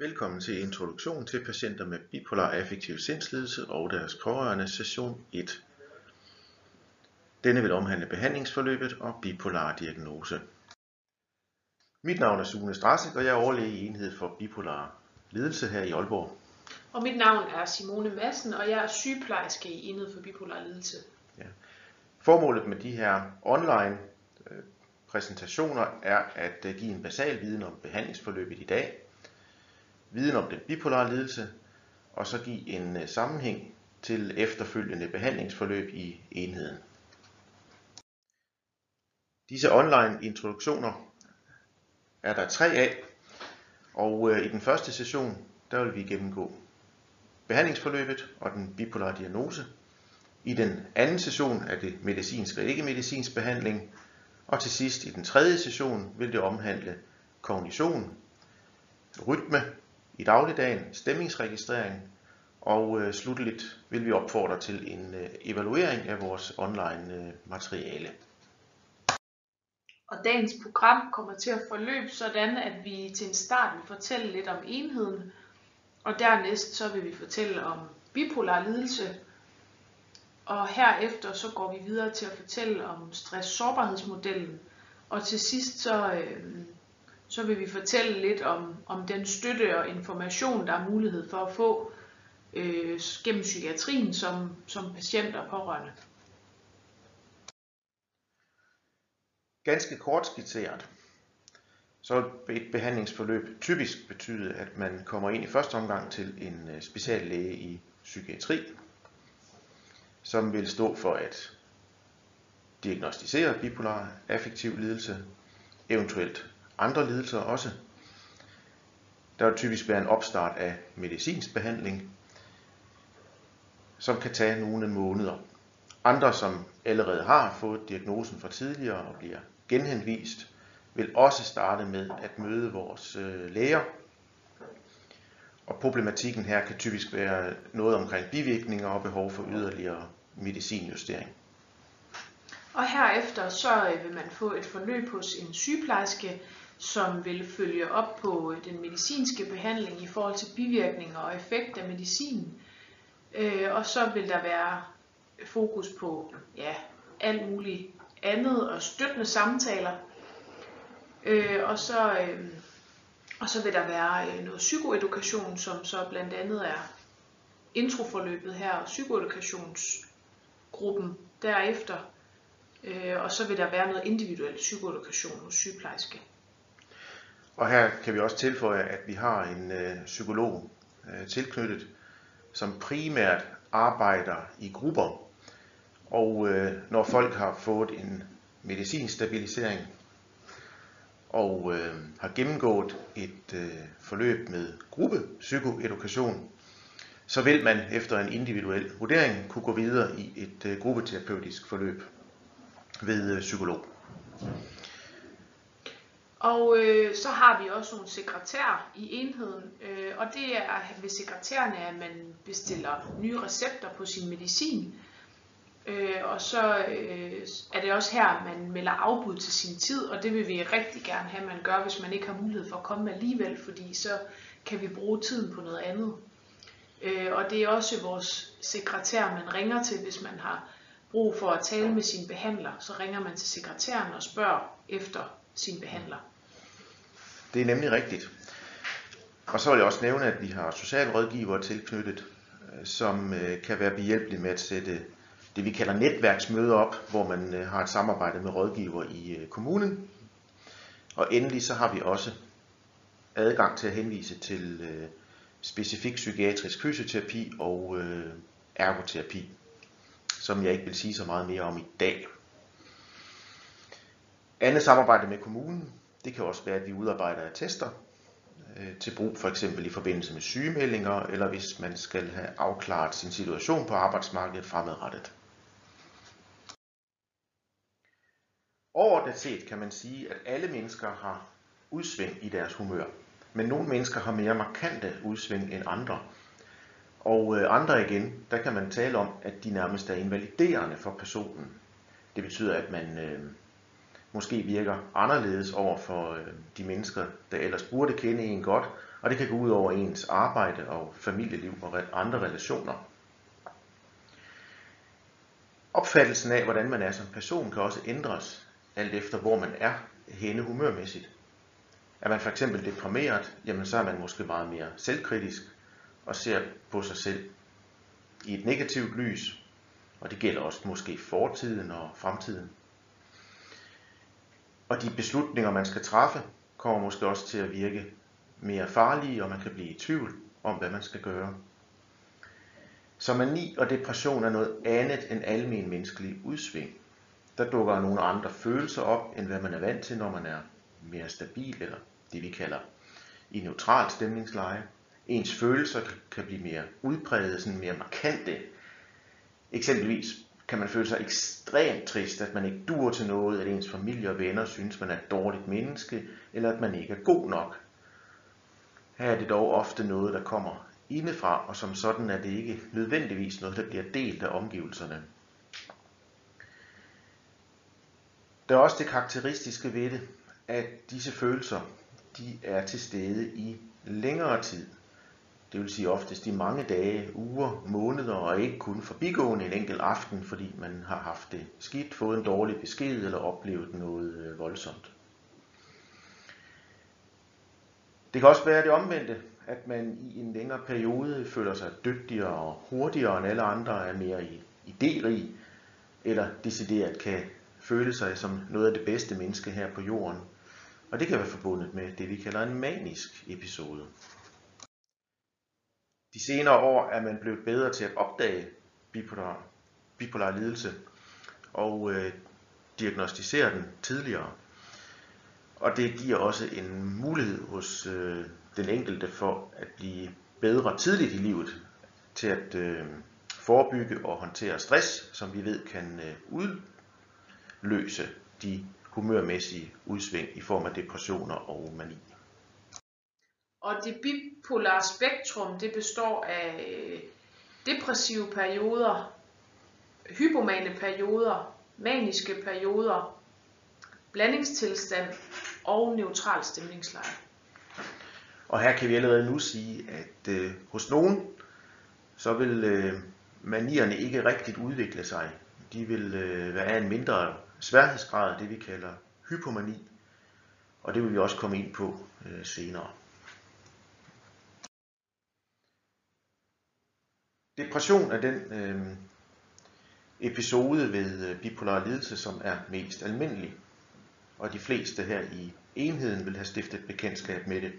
Velkommen til Introduktion til patienter med bipolar affektiv sindslidelse og deres pårørende session 1. Denne vil omhandle behandlingsforløbet og bipolar diagnose. Mit navn er Sune Strassik, og jeg er overlæge i enhed for bipolar lidelse her i Aalborg. Og mit navn er Simone Madsen, og jeg er sygeplejerske i enhed for bipolar lidelse. Ja. Formålet med de her online øh, præsentationer er at øh, give en basal viden om behandlingsforløbet i dag, viden om den bipolare lidelse, og så give en øh, sammenhæng til efterfølgende behandlingsforløb i enheden. Disse online introduktioner er der tre af, og øh, i den første session, der vil vi gennemgå behandlingsforløbet og den bipolare diagnose. I den anden session er det medicinsk og ikke-medicinsk behandling, og til sidst i den tredje session vil det omhandle kognition, rytme i dagligdagen, stemningsregistrering, og øh, slutteligt vil vi opfordre til en øh, evaluering af vores online øh, materiale. Og dagens program kommer til at forløbe sådan, at vi til en start vil fortælle lidt om enheden, og dernæst så vil vi fortælle om bipolar lidelse, og herefter så går vi videre til at fortælle om stress-sårbarhedsmodellen, og til sidst så, øh, så vil vi fortælle lidt om, om den støtte og information, der er mulighed for at få øh, gennem psykiatrien som, som patient og pårørende. Ganske kort skitseret, så vil et behandlingsforløb typisk betyde, at man kommer ind i første omgang til en øh, speciallæge i psykiatri, som vil stå for at diagnostisere bipolar affektiv lidelse, eventuelt andre lidelser også. Der vil typisk være en opstart af medicinsk behandling, som kan tage nogle måneder. Andre, som allerede har fået diagnosen fra tidligere og bliver genhenvist, vil også starte med at møde vores øh, læger. Og problematikken her kan typisk være noget omkring bivirkninger og behov for yderligere medicinjustering. Og herefter så øh, vil man få et forløb hos en sygeplejerske, som vil følge op på øh, den medicinske behandling i forhold til bivirkninger og effekt af medicinen. Øh, og så vil der være fokus på ja, alt muligt andet og støttende samtaler. Øh, og, så, øh, og så vil der være noget psykoedukation, som så blandt andet er introforløbet her, og psykoedukationsgruppen derefter. og så vil der være noget individuel psykoedukation hos sygeplejerske. Og her kan vi også tilføje, at vi har en øh, psykolog øh, tilknyttet, som primært arbejder i grupper. Og øh, når folk har fået en medicinstabilisering og øh, har gennemgået et øh, forløb med gruppepsykoedukation, så vil man efter en individuel vurdering kunne gå videre i et øh, gruppeterapeutisk forløb ved øh, psykolog. Og øh, så har vi også nogle sekretærer i enheden, øh, og det er ved sekretærerne, at man bestiller nye recepter på sin medicin. Øh, og så øh, er det også her, man melder afbud til sin tid, og det vil vi rigtig gerne have, man gør, hvis man ikke har mulighed for at komme alligevel, fordi så kan vi bruge tiden på noget andet. Øh, og det er også vores sekretær, man ringer til, hvis man har brug for at tale med sin behandler. Så ringer man til sekretæren og spørger efter sin behandler. Det er nemlig rigtigt. Og så vil jeg også nævne, at vi har socialrådgivere tilknyttet, øh, som øh, kan være behjælpelige med at sætte det, vi kalder netværksmøder op, hvor man øh, har et samarbejde med rådgiver i kommunen. Og endelig så har vi også adgang til at henvise til specifik psykiatrisk fysioterapi og ergoterapi, som jeg ikke vil sige så meget mere om i dag. Andet samarbejde med kommunen det kan også være, at vi udarbejder attester øh, til brug for eksempel i forbindelse med sygemeldinger, eller hvis man skal have afklaret sin situation på arbejdsmarkedet fremadrettet. Overordnet set kan man sige, at alle mennesker har udsving i deres humør, men nogle mennesker har mere markante udsving end andre. Og øh, andre igen, der kan man tale om, at de nærmest er invaliderende for personen. Det betyder, at man øh, måske virker anderledes over for øh, de mennesker, der ellers burde kende en godt, og det kan gå ud over ens arbejde og familieliv og andre relationer. Opfattelsen af, hvordan man er som person, kan også ændres, alt efter hvor man er henne humørmæssigt. Er man for eksempel deprimeret, jamen så er man måske meget mere selvkritisk og ser på sig selv i et negativt lys, og det gælder også måske fortiden og fremtiden. Og de beslutninger, man skal træffe, kommer måske også til at virke mere farlige, og man kan blive i tvivl om, hvad man skal gøre. Så mani og depression er noget andet end almen menneskelig udsving. Der dukker nogle andre følelser op, end hvad man er vant til, når man er mere stabil, eller det vi kalder i neutral stemningsleje. Ens følelser kan blive mere udpræget, sådan mere markante. Eksempelvis kan man føle sig ekstremt trist, at man ikke dur til noget, at ens familie og venner synes, man er et dårligt menneske, eller at man ikke er god nok. Her er det dog ofte noget, der kommer indefra, og som sådan er det ikke nødvendigvis noget, der bliver delt af omgivelserne. Der er også det karakteristiske ved det, at disse følelser de er til stede i længere tid. Det vil sige oftest i mange dage, uger, måneder og ikke kun forbigående en enkelt aften, fordi man har haft det skidt, fået en dårlig besked eller oplevet noget øh, voldsomt. Det kan også være det omvendte, at man i en længere periode føler sig dygtigere og hurtigere end alle andre, er mere idérig, eller decideret kan føle sig som noget af det bedste menneske her på jorden. Og det kan være forbundet med det, vi kalder en manisk episode. De senere år er man blevet bedre til at opdage bipolar, bipolar lidelse og øh, diagnostisere den tidligere. Og det giver også en mulighed hos øh, den enkelte for at blive bedre tidligt i livet til at øh, forebygge og håndtere stress, som vi ved kan øh, udløse de humørmæssige udsving i form af depressioner og mani. Og det bipolare spektrum, det består af øh, depressive perioder, hypomane perioder, maniske perioder, blandingstilstand og neutral stemningsleje. Og her kan vi allerede nu sige, at øh, hos nogen, så vil øh, manierne ikke rigtigt udvikle sig. De vil øh, være af en mindre sværhedsgrad, det vi kalder hypomani. Og det vil vi også komme ind på øh, senere. Depression er den øh, episode ved øh, bipolar lidelse, som er mest almindelig. Og de fleste her i enheden vil have stiftet bekendtskab med det.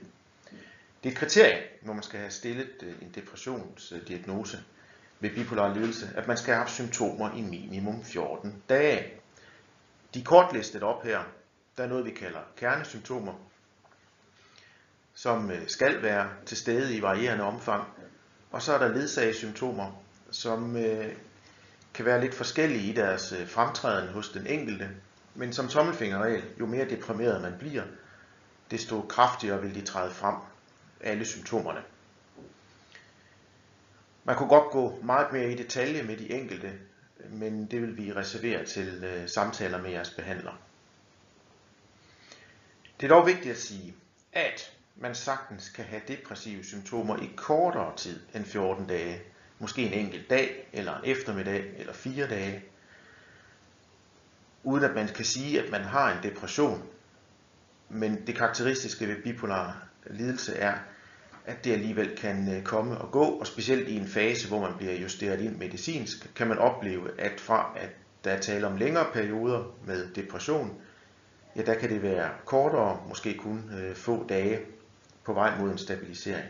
Det er et kriterie, hvor man skal have stillet øh, en depressionsdiagnose ved bipolar lidelse, at man skal have haft symptomer i minimum 14 dage. De er kortlistet op her. Der er noget, vi kalder kernesymptomer, som øh, skal være til stede i varierende omfang. Og så er der ledsagesymptomer, som øh, kan være lidt forskellige i deres øh, fremtræden hos den enkelte. Men som tommelfingerregel, jo mere deprimeret man bliver, desto kraftigere vil de træde frem alle symptomerne. Man kunne godt gå meget mere i detalje med de enkelte, men det vil vi reservere til øh, samtaler med jeres behandler. Det er dog vigtigt at sige, at man sagtens kan have depressive symptomer i kortere tid end 14 dage, måske en enkelt dag, eller en eftermiddag, eller fire dage, uden at man kan sige, at man har en depression. Men det karakteristiske ved bipolar lidelse er, at det alligevel kan øh, komme og gå, og specielt i en fase, hvor man bliver justeret ind medicinsk, kan man opleve, at fra at der er tale om længere perioder med depression, ja, der kan det være kortere, måske kun øh, få dage på vej mod en stabilisering.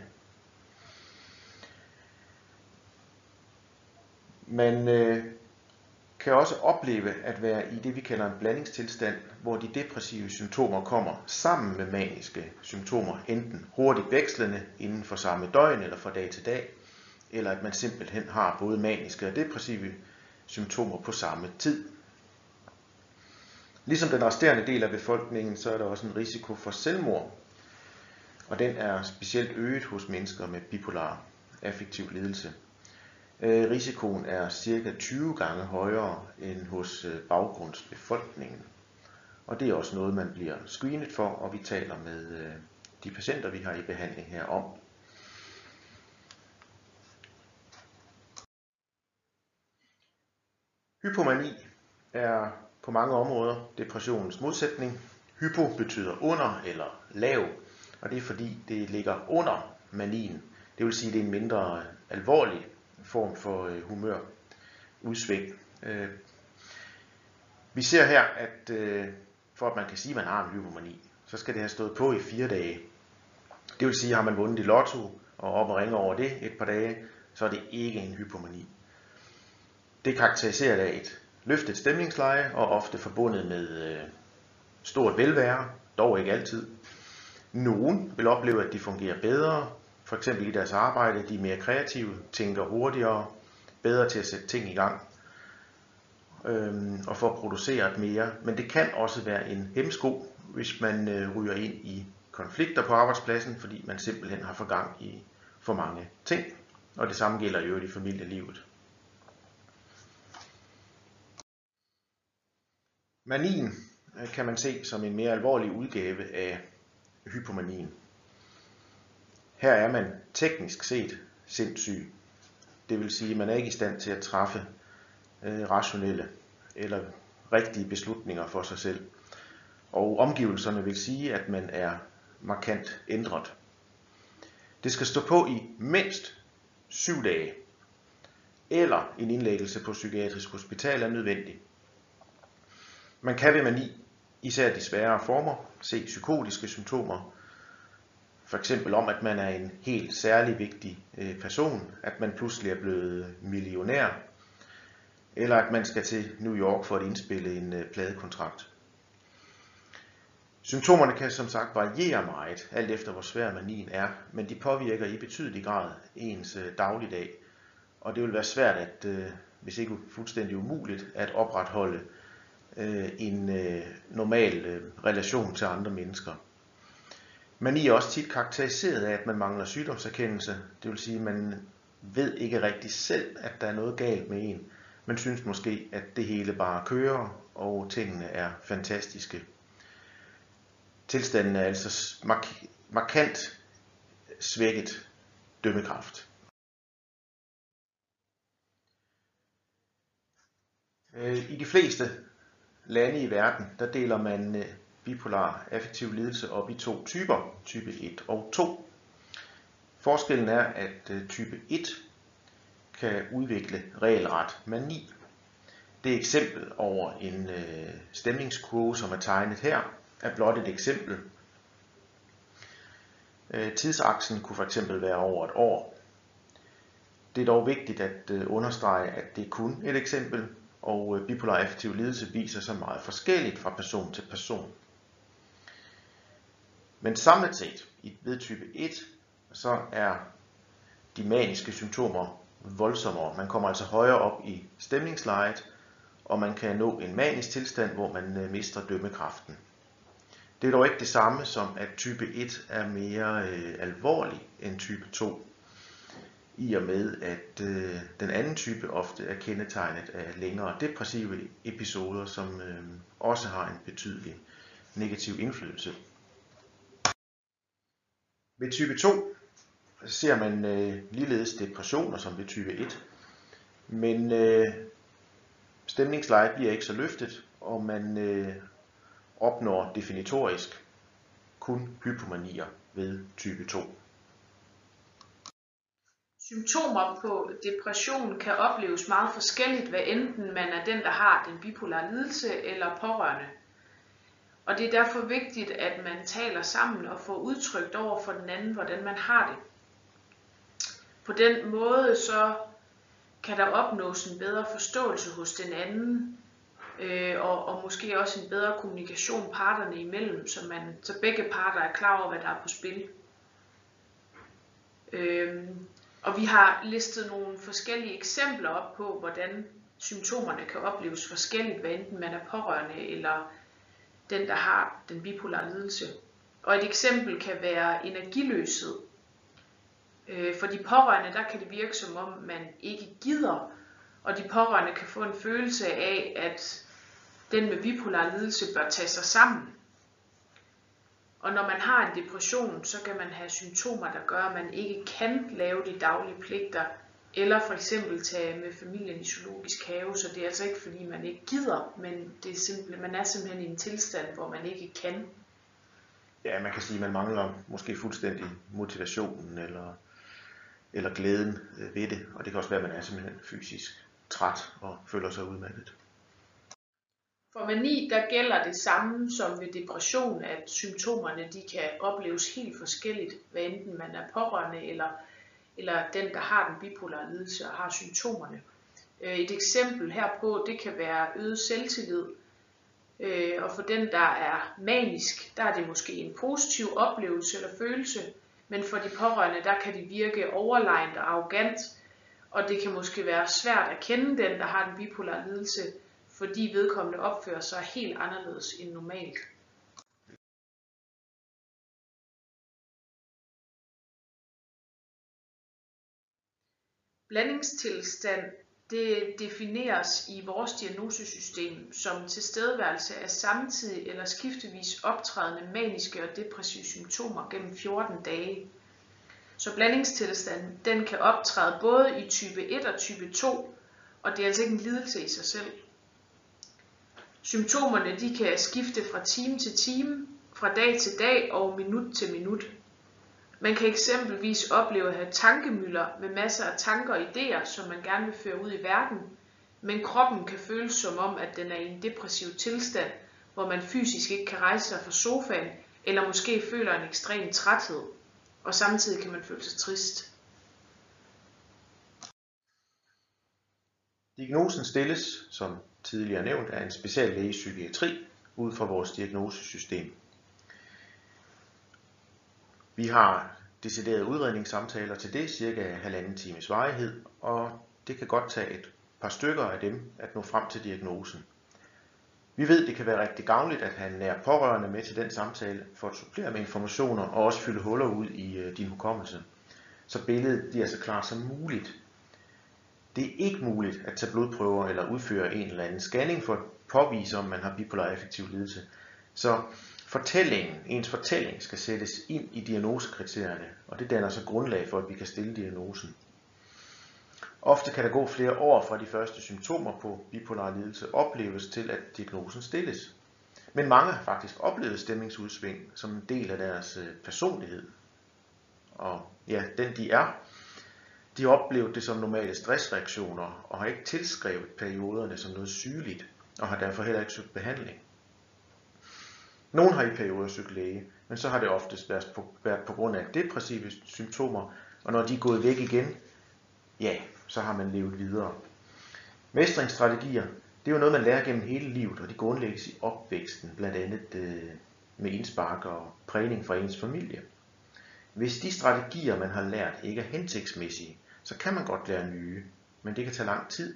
Man øh, kan også opleve at være i det, vi kalder en blandingstilstand, hvor de depressive symptomer kommer sammen med maniske symptomer, enten hurtigt vekslende inden for samme døgn eller fra dag til dag, eller at man simpelthen har både maniske og depressive symptomer på samme tid. Ligesom den resterende del af befolkningen, så er der også en risiko for selvmord, og den er specielt øget hos mennesker med bipolar affektiv lidelse. Øh, risikoen er cirka 20 gange højere end hos øh, baggrundsbefolkningen. Og det er også noget, man bliver screenet for, og vi taler med øh, de patienter, vi har i behandling her om. Hypomani er på mange områder depressionens modsætning. Hypo betyder under eller lav, og det er fordi det ligger under manien. Det vil sige, at det er en mindre alvorlig form for øh, humørudsving. Øh, vi ser her, at øh, for at man kan sige, at man har en hypomani, så skal det have stået på i fire dage. Det vil sige, at har man vundet i lotto og op og ringer over det et par dage, så er det ikke en hypomani. Det karakteriserer af et løftet stemningsleje og ofte forbundet med øh, stort velvære, dog ikke altid. Nogen vil opleve, at de fungerer bedre, for eksempel i deres arbejde, de er mere kreative, tænker hurtigere, bedre til at sætte ting i gang øhm, og få produceret mere. Men det kan også være en hemsko, hvis man øh, ryger ind i konflikter på arbejdspladsen, fordi man simpelthen har for gang i for mange ting. Og det samme gælder jo i familielivet. Manien øh, kan man se som en mere alvorlig udgave af hypomanien. Her er man teknisk set sindssyg. Det vil sige, at man er ikke i stand til at træffe øh, rationelle eller rigtige beslutninger for sig selv. Og omgivelserne vil sige, at man er markant ændret. Det skal stå på i mindst syv dage, eller en indlæggelse på psykiatrisk hospital er nødvendig. Man kan ved mani, især de sværere former, se psykotiske symptomer, for eksempel om, at man er en helt særlig vigtig øh, person, at man pludselig er blevet millionær, eller at man skal til New York for at indspille en øh, pladekontrakt. Symptomerne kan som sagt variere meget, alt efter hvor svær manien er, men de påvirker i betydelig grad ens øh, dagligdag, og det vil være svært at, hvis ikke fuldstændig umuligt, at opretholde Øh, en øh, normal øh, relation til andre mennesker. Mani er også tit karakteriseret af, at man mangler sygdomserkendelse. Det vil sige, at man ved ikke rigtig selv, at der er noget galt med en. men synes måske, at det hele bare kører, og tingene er fantastiske. Tilstanden er altså mark- markant svækket dømmekraft. I de fleste lande i verden, der deler man øh, bipolar affektiv lidelse op i to typer, type 1 og 2. Forskellen er, at øh, type 1 kan udvikle regelret mani. Det eksempel over en øh, stemningskurve, som er tegnet her, er blot et eksempel. Tidsaksen kunne fx være over et år. Det er dog vigtigt at understrege, at det er kun et eksempel, og øh, bipolar affektiv lidelse viser sig meget forskelligt fra person til person. Men samlet set, ved type 1, så er de maniske symptomer voldsommere. Man kommer altså højere op i stemningslejet, og man kan nå en manisk tilstand, hvor man øh, mister dømmekraften. Det er dog ikke det samme som, at type 1 er mere øh, alvorlig end type 2, i og med at øh, den anden type ofte er kendetegnet af længere depressive episoder, som øh, også har en betydelig negativ indflydelse ved type 2 ser man øh, ligeledes depressioner som ved type 1, men øh, stemningslejet bliver ikke så løftet, og man øh, opnår definitorisk kun hypomanier ved type 2. Symptomer på depression kan opleves meget forskelligt, hvad enten man er den, der har den bipolare lidelse eller pårørende. Og det er derfor vigtigt, at man taler sammen og får udtrykt over for den anden, hvordan man har det. På den måde så kan der opnås en bedre forståelse hos den anden, øh, og, og måske også en bedre kommunikation parterne imellem, så, man, så begge parter er klar over, hvad der er på spil. Øh, og vi har listet nogle forskellige eksempler op på, hvordan symptomerne kan opleves forskelligt, hvad enten man er pårørende eller den, der har den bipolare lidelse. Og et eksempel kan være energiløshed. Øh, for de pårørende, der kan det virke som om, man ikke gider, og de pårørende kan få en følelse af, at den med bipolar lidelse bør tage sig sammen. Og når man har en depression, så kan man have symptomer, der gør, at man ikke kan lave de daglige pligter, eller for eksempel tage med familien i zoologisk have, så det er altså ikke fordi man ikke gider, men det er simpelthen, man er simpelthen i en tilstand, hvor man ikke kan. Ja, man kan sige, at man mangler måske fuldstændig motivationen eller, eller glæden ved det, og det kan også være, at man er simpelthen fysisk træt og føler sig udmattet. For mani, der gælder det samme som ved depression, at symptomerne de kan opleves helt forskelligt, hvad enten man er pårørende eller, eller den, der har den bipolare lidelse og har symptomerne. Øh, et eksempel herpå, det kan være øget selvtillid, øh, og for den, der er manisk, der er det måske en positiv oplevelse eller følelse, men for de pårørende, der kan det virke overlegent og arrogant, og det kan måske være svært at kende den, der har den bipolare lidelse, fordi vedkommende opfører sig helt anderledes end normalt. Blandingstilstand det defineres i vores diagnosesystem som tilstedeværelse af samtidig eller skiftevis optrædende maniske og depressive symptomer gennem 14 dage. Så blandingstilstanden den kan optræde både i type 1 og type 2, og det er altså ikke en lidelse i sig selv. Symptomerne de kan skifte fra time til time, fra dag til dag og minut til minut. Man kan eksempelvis opleve at have tankemøller med masser af tanker og idéer, som man gerne vil føre ud i verden, men kroppen kan føles som om, at den er i en depressiv tilstand, hvor man fysisk ikke kan rejse sig fra sofaen, eller måske føler en ekstrem træthed, og samtidig kan man føle sig trist. Diagnosen stilles, som tidligere nævnt, af en speciallæge i psykiatri ud fra vores diagnosesystem. Vi har deciderede udredningssamtaler til det, cirka halvanden times varighed, og det kan godt tage et par stykker af dem at nå frem til diagnosen. Vi ved, det kan være rigtig gavnligt at have en nær pårørende med til den samtale for at supplere med informationer og også fylde huller ud i øh, din hukommelse, så billedet bliver så klart som muligt. Det er ikke muligt at tage blodprøver eller udføre en eller anden scanning for at påvise, om man har bipolar affektiv lidelse. Så Fortællingen, ens fortælling skal sættes ind i diagnosekriterierne, og det danner så grundlag for, at vi kan stille diagnosen. Ofte kan der gå flere år fra de første symptomer på bipolar lidelse opleves til, at diagnosen stilles. Men mange har faktisk oplevet stemningsudsving som en del af deres øh, personlighed. Og ja, den de er, de oplevede det som normale stressreaktioner og har ikke tilskrevet perioderne som noget sygeligt og har derfor heller ikke søgt behandling. Nogle har i perioder søgt læge, men så har det oftest været på, været på grund af depressive symptomer, og når de er gået væk igen, ja, så har man levet videre. Mestringsstrategier, det er jo noget, man lærer gennem hele livet, og de grundlægges i opvæksten, blandt andet øh, med indspark og prægning fra ens familie. Hvis de strategier, man har lært, ikke er hensigtsmæssige, så kan man godt lære nye, men det kan tage lang tid.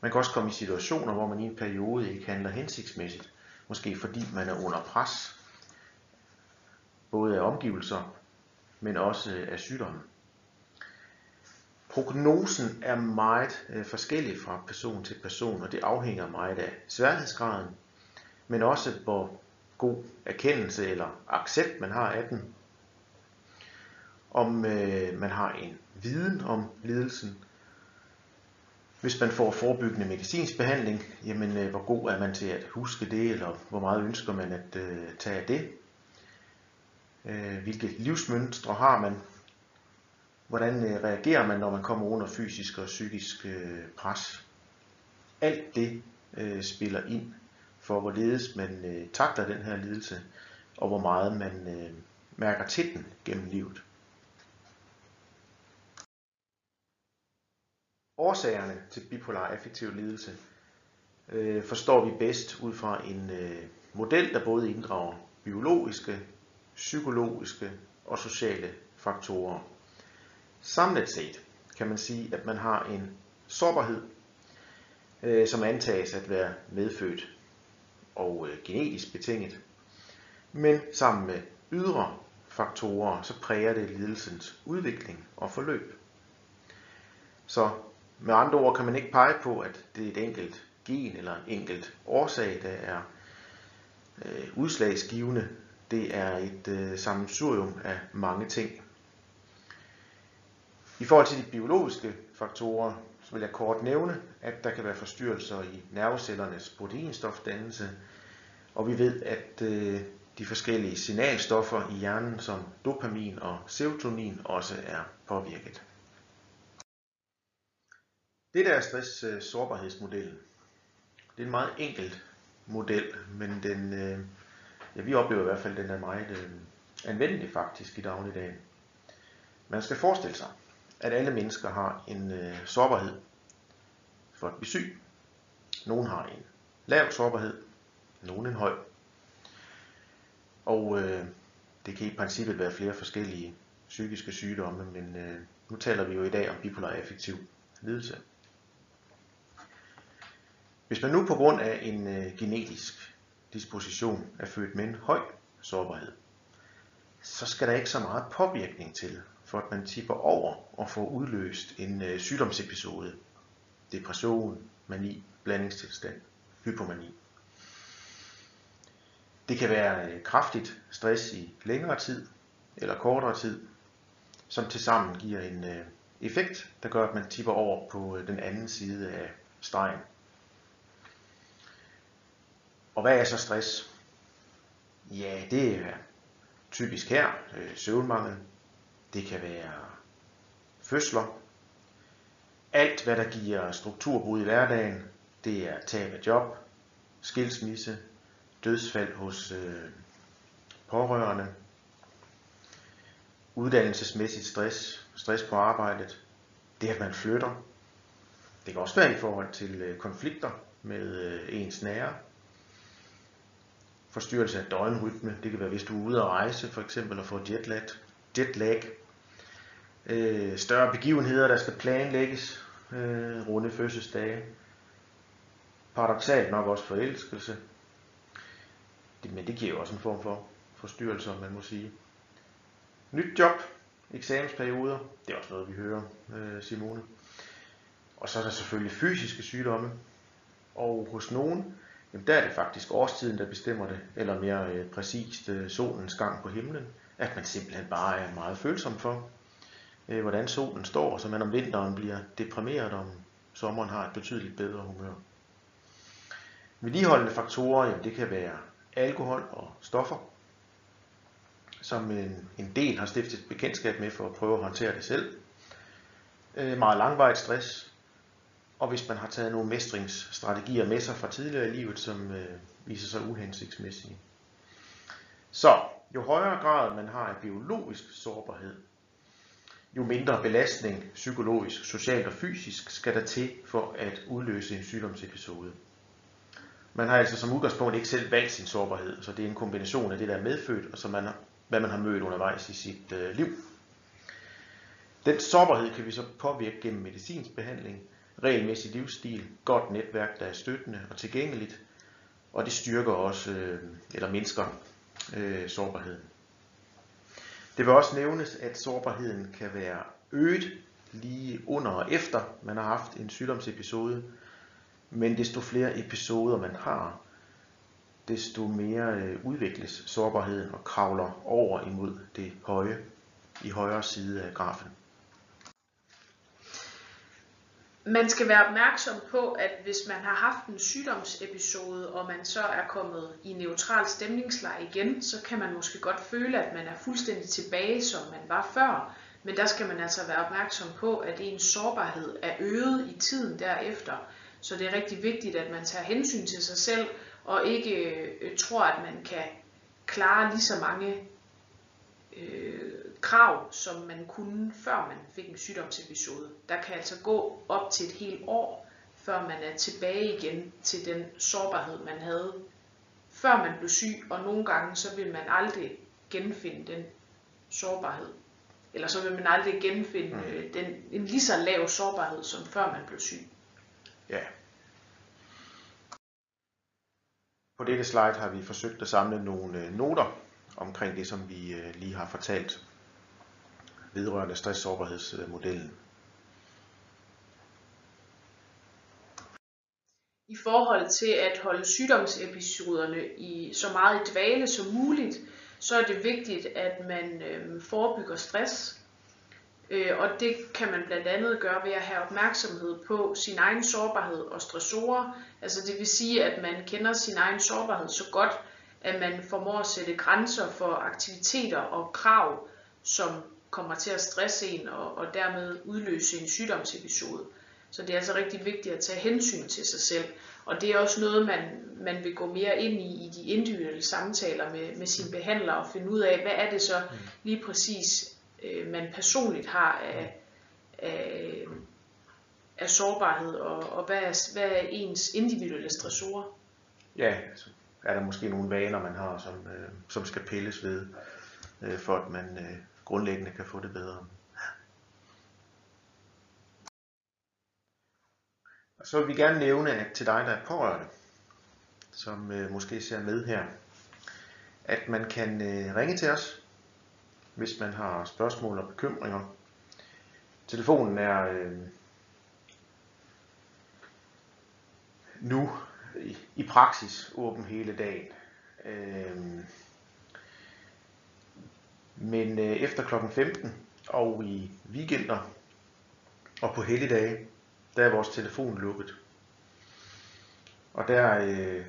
Man kan også komme i situationer, hvor man i en periode ikke handler hensigtsmæssigt, Måske fordi man er under pres, både af omgivelser, men også øh, af sygdommen. Prognosen er meget øh, forskellig fra person til person, og det afhænger meget af sværhedsgraden, men også hvor god erkendelse eller accept man har af den. Om øh, man har en viden om lidelsen, hvis man får forebyggende medicinsk behandling, jamen øh, hvor god er man til at huske det, eller hvor meget ønsker man at øh, tage af det? Øh, hvilke livsmønstre har man? Hvordan øh, reagerer man, når man kommer under fysisk og psykisk øh, pres? Alt det øh, spiller ind for, hvorledes man øh, takler den her lidelse, og hvor meget man øh, mærker til den gennem livet. Årsagerne til bipolar affektiv lidelse øh, forstår vi bedst ud fra en øh, model, der både inddrager biologiske, psykologiske og sociale faktorer. Samlet set kan man sige, at man har en sårbarhed, øh, som antages at være medfødt og øh, genetisk betinget. Men sammen med ydre faktorer, så præger det lidelsens udvikling og forløb. Så med andre ord kan man ikke pege på, at det er et enkelt gen eller en enkelt årsag, der er øh, udslagsgivende. det er et øh, sammensurium af mange ting. I forhold til de biologiske faktorer, så vil jeg kort nævne, at der kan være forstyrrelser i nervecellernes proteinstofdannelse, og vi ved, at øh, de forskellige signalstoffer i hjernen, som dopamin og serotonin, også er påvirket. Det der er stress-sårbarhedsmodellen. Øh, det er en meget enkelt model, men den, øh, ja, vi oplever i hvert fald, at den er meget øh, anvendelig faktisk i dagligdagen. Man skal forestille sig, at alle mennesker har en øh, sårbarhed for at blive syg. Nogle har en lav sårbarhed, nogle en høj. Og øh, det kan i princippet være flere forskellige psykiske sygdomme, men øh, nu taler vi jo i dag om bipolar affektiv lidelse. Hvis man nu på grund af en øh, genetisk disposition er født med en høj sårbarhed, så skal der ikke så meget påvirkning til, for at man tipper over og får udløst en øh, sygdomsepisode. Depression, mani, blandingstilstand, hypomani. Det kan være øh, kraftigt stress i længere tid eller kortere tid, som tilsammen giver en øh, effekt, der gør, at man tipper over på øh, den anden side af stregen. Og hvad er så stress? Ja, det er typisk her øh, søvnmangel. Det kan være fødsler. Alt, hvad der giver strukturbrud i hverdagen, det er tab af job, skilsmisse, dødsfald hos øh, pårørende, uddannelsesmæssigt stress, stress på arbejdet, det at man flytter. Det kan også være i forhold til øh, konflikter med øh, ens nære. Forstyrrelse af døgnrytme, det kan være hvis du er ude at rejse for eksempel og får jetlag. jetlag. Øh, større begivenheder, der skal planlægges, øh, runde fødselsdage. Paradoxalt nok også forelskelse, det, men det giver jo også en form for forstyrrelse, man må sige. Nyt job, eksamensperioder, det er også noget, vi hører, øh, Simone. Og så er der selvfølgelig fysiske sygdomme. Og hos nogen, jamen der er det faktisk årstiden, der bestemmer det, eller mere øh, præcist øh, solens gang på himlen, at man simpelthen bare er meget følsom for, øh, hvordan solen står, så man om vinteren bliver deprimeret, om sommeren har et betydeligt bedre humør. Vedligeholdende faktorer, jamen det kan være alkohol og stoffer, som en, en del har stiftet bekendtskab med for at prøve at håndtere det selv. Øh, meget langvejt stress, og hvis man har taget nogle mestringsstrategier med sig fra tidligere i livet, som øh, viser sig uhensigtsmæssige. Så jo højere grad man har af biologisk sårbarhed, jo mindre belastning psykologisk, socialt og fysisk skal der til for at udløse en sygdomsepisode. Man har altså som udgangspunkt ikke selv valgt sin sårbarhed, så det er en kombination af det, der er medfødt, og så man, hvad man har mødt undervejs i sit øh, liv. Den sårbarhed kan vi så påvirke gennem medicinsk behandling, regelmæssig livsstil, godt netværk, der er støttende og tilgængeligt, og det styrker også, øh, eller mindsker øh, sårbarheden. Det vil også nævnes, at sårbarheden kan være øget lige under og efter man har haft en sygdomsepisode, men desto flere episoder man har, desto mere øh, udvikles sårbarheden og kravler over imod det høje i højre side af grafen. Man skal være opmærksom på, at hvis man har haft en sygdomsepisode, og man så er kommet i neutral stemningsleje igen, så kan man måske godt føle, at man er fuldstændig tilbage, som man var før. Men der skal man altså være opmærksom på, at ens sårbarhed er øget i tiden derefter. Så det er rigtig vigtigt, at man tager hensyn til sig selv, og ikke øh, tror, at man kan klare lige så mange øh, krav, som man kunne, før man fik en sygdomsepisode. Der kan altså gå op til et helt år, før man er tilbage igen til den sårbarhed, man havde, før man blev syg, og nogle gange så vil man aldrig genfinde den sårbarhed. Eller så vil man aldrig genfinde mm. øh, den, en lige så lav sårbarhed, som før man blev syg. Ja. På dette slide har vi forsøgt at samle nogle øh, noter omkring det, som vi øh, lige har fortalt vedrørende stresssårbarhedsmodellen. I forhold til at holde sygdomsepisoderne i så meget i dvale som muligt, så er det vigtigt, at man øh, forebygger stress. Øh, og det kan man blandt andet gøre ved at have opmærksomhed på sin egen sårbarhed og stressorer. Altså det vil sige, at man kender sin egen sårbarhed så godt, at man formår at sætte grænser for aktiviteter og krav, som kommer til at stresse en og, og dermed udløse en sygdomsepisode. Så det er altså rigtig vigtigt at tage hensyn til sig selv. Og det er også noget, man, man vil gå mere ind i i de individuelle samtaler med, med sin behandler og finde ud af, hvad er det så lige præcis, øh, man personligt har af, af, af sårbarhed, og, og hvad, er, hvad er ens individuelle stressorer. Ja, så er der måske nogle vaner, man har, som, øh, som skal pilles ved, øh, for at man øh, grundlæggende kan få det bedre. Og så vil vi gerne nævne, at til dig, der er pårørende, som øh, måske ser med her, at man kan øh, ringe til os, hvis man har spørgsmål og bekymringer. Telefonen er øh, nu i, i praksis åben hele dagen. Øh, men øh, efter kl. 15 og i weekender og på helligdage, der er vores telefon lukket. Og der øh,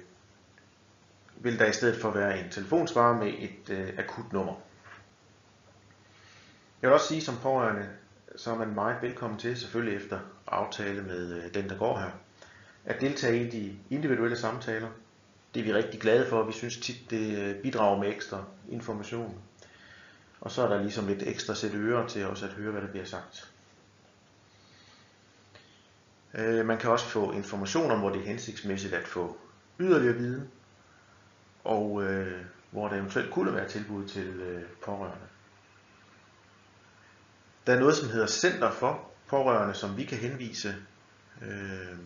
vil der i stedet for være en telefonsvarer med et øh, akut nummer. Jeg vil også sige som pårørende, så er man meget velkommen til, selvfølgelig efter aftale med øh, den, der går her, at deltage i de individuelle samtaler. Det er vi rigtig glade for. og Vi synes tit, det øh, bidrager med ekstra information. Og så er der ligesom et ekstra sæt ører til også at høre, hvad der bliver sagt. Øh, man kan også få information om, hvor det er hensigtsmæssigt at få yderligere viden, og øh, hvor der eventuelt kunne være tilbud til øh, pårørende. Der er noget, som hedder Center for Pårørende, som vi kan henvise øh,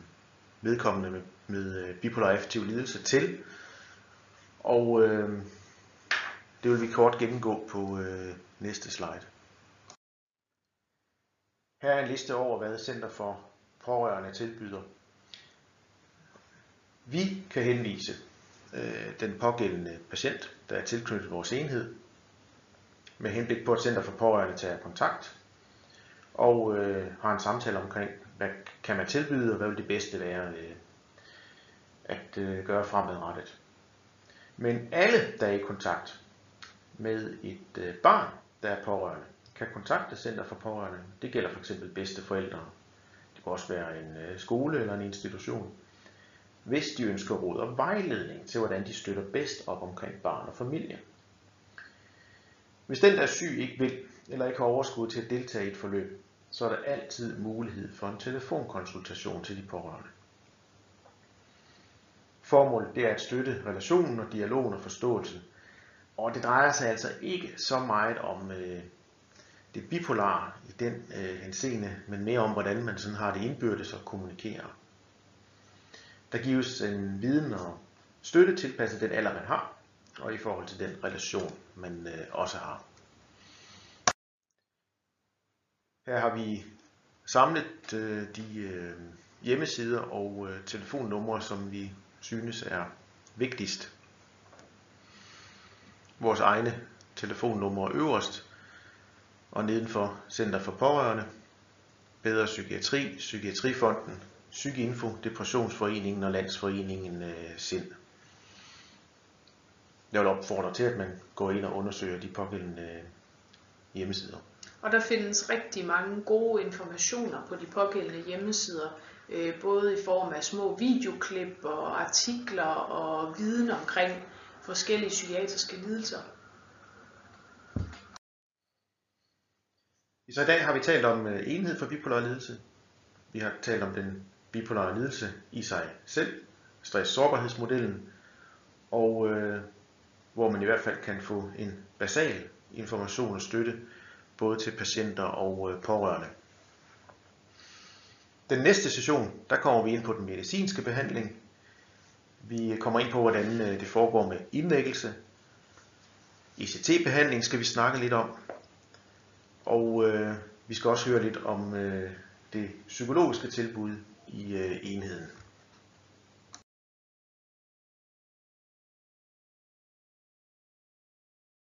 vedkommende med, med øh, bipolar affektiv lidelse til. Og øh, det vil vi kort gennemgå på øh, næste slide. Her er en liste over, hvad Center for Pårørende tilbyder. Vi kan henvise øh, den pågældende patient, der er tilknyttet vores enhed, med henblik på, at Center for Pårørende tager kontakt og øh, har en samtale omkring, hvad kan man tilbyde, og hvad vil det bedste være øh, at øh, gøre fremadrettet. Men alle, der er i kontakt med et øh, barn, der er pårørende, kan kontakte Center for Pårørende. Det gælder f.eks. bedste forældre. Det kan også være en øh, skole eller en institution. Hvis de ønsker råd og vejledning til, hvordan de støtter bedst op omkring barn og familie. Hvis den, der er syg, ikke vil eller ikke har overskud til at deltage i et forløb, så er der altid mulighed for en telefonkonsultation til de pårørende. Formålet det er at støtte relationen og dialogen og forståelsen. Og det drejer sig altså ikke så meget om øh, det bipolare i den øh, henseende, men mere om, hvordan man sådan har det indbyrdes og kommunikerer. Der gives en viden og støtte tilpasset den alder, man har, og i forhold til den relation, man øh, også har. Her har vi samlet øh, de øh, hjemmesider og øh, telefonnumre, som vi synes er vigtigst. Vores egne telefonnumre øverst, og nedenfor Center for Pårørende, Bedre Psykiatri, Psykiatrifonden, Psykinfo, Depressionsforeningen og Landsforeningen øh, Sind. Jeg vil opfordre til, at man går ind og undersøger de pågældende øh, hjemmesider. Og der findes rigtig mange gode informationer på de pågældende hjemmesider, øh, både i form af små videoklip og artikler og viden omkring forskellige psykiatriske lidelser. Så i dag har vi talt om øh, enhed for bipolar lidelse. Vi har talt om den bipolare lidelse i sig selv, stress-sårbarhedsmodellen, og øh, hvor man i hvert fald kan få en basal information og støtte både til patienter og øh, pårørende. Den næste session, der kommer vi ind på den medicinske behandling. Vi kommer ind på, hvordan øh, det foregår med indlæggelse. ICT-behandling skal vi snakke lidt om. Og øh, vi skal også høre lidt om øh, det psykologiske tilbud i øh, enheden.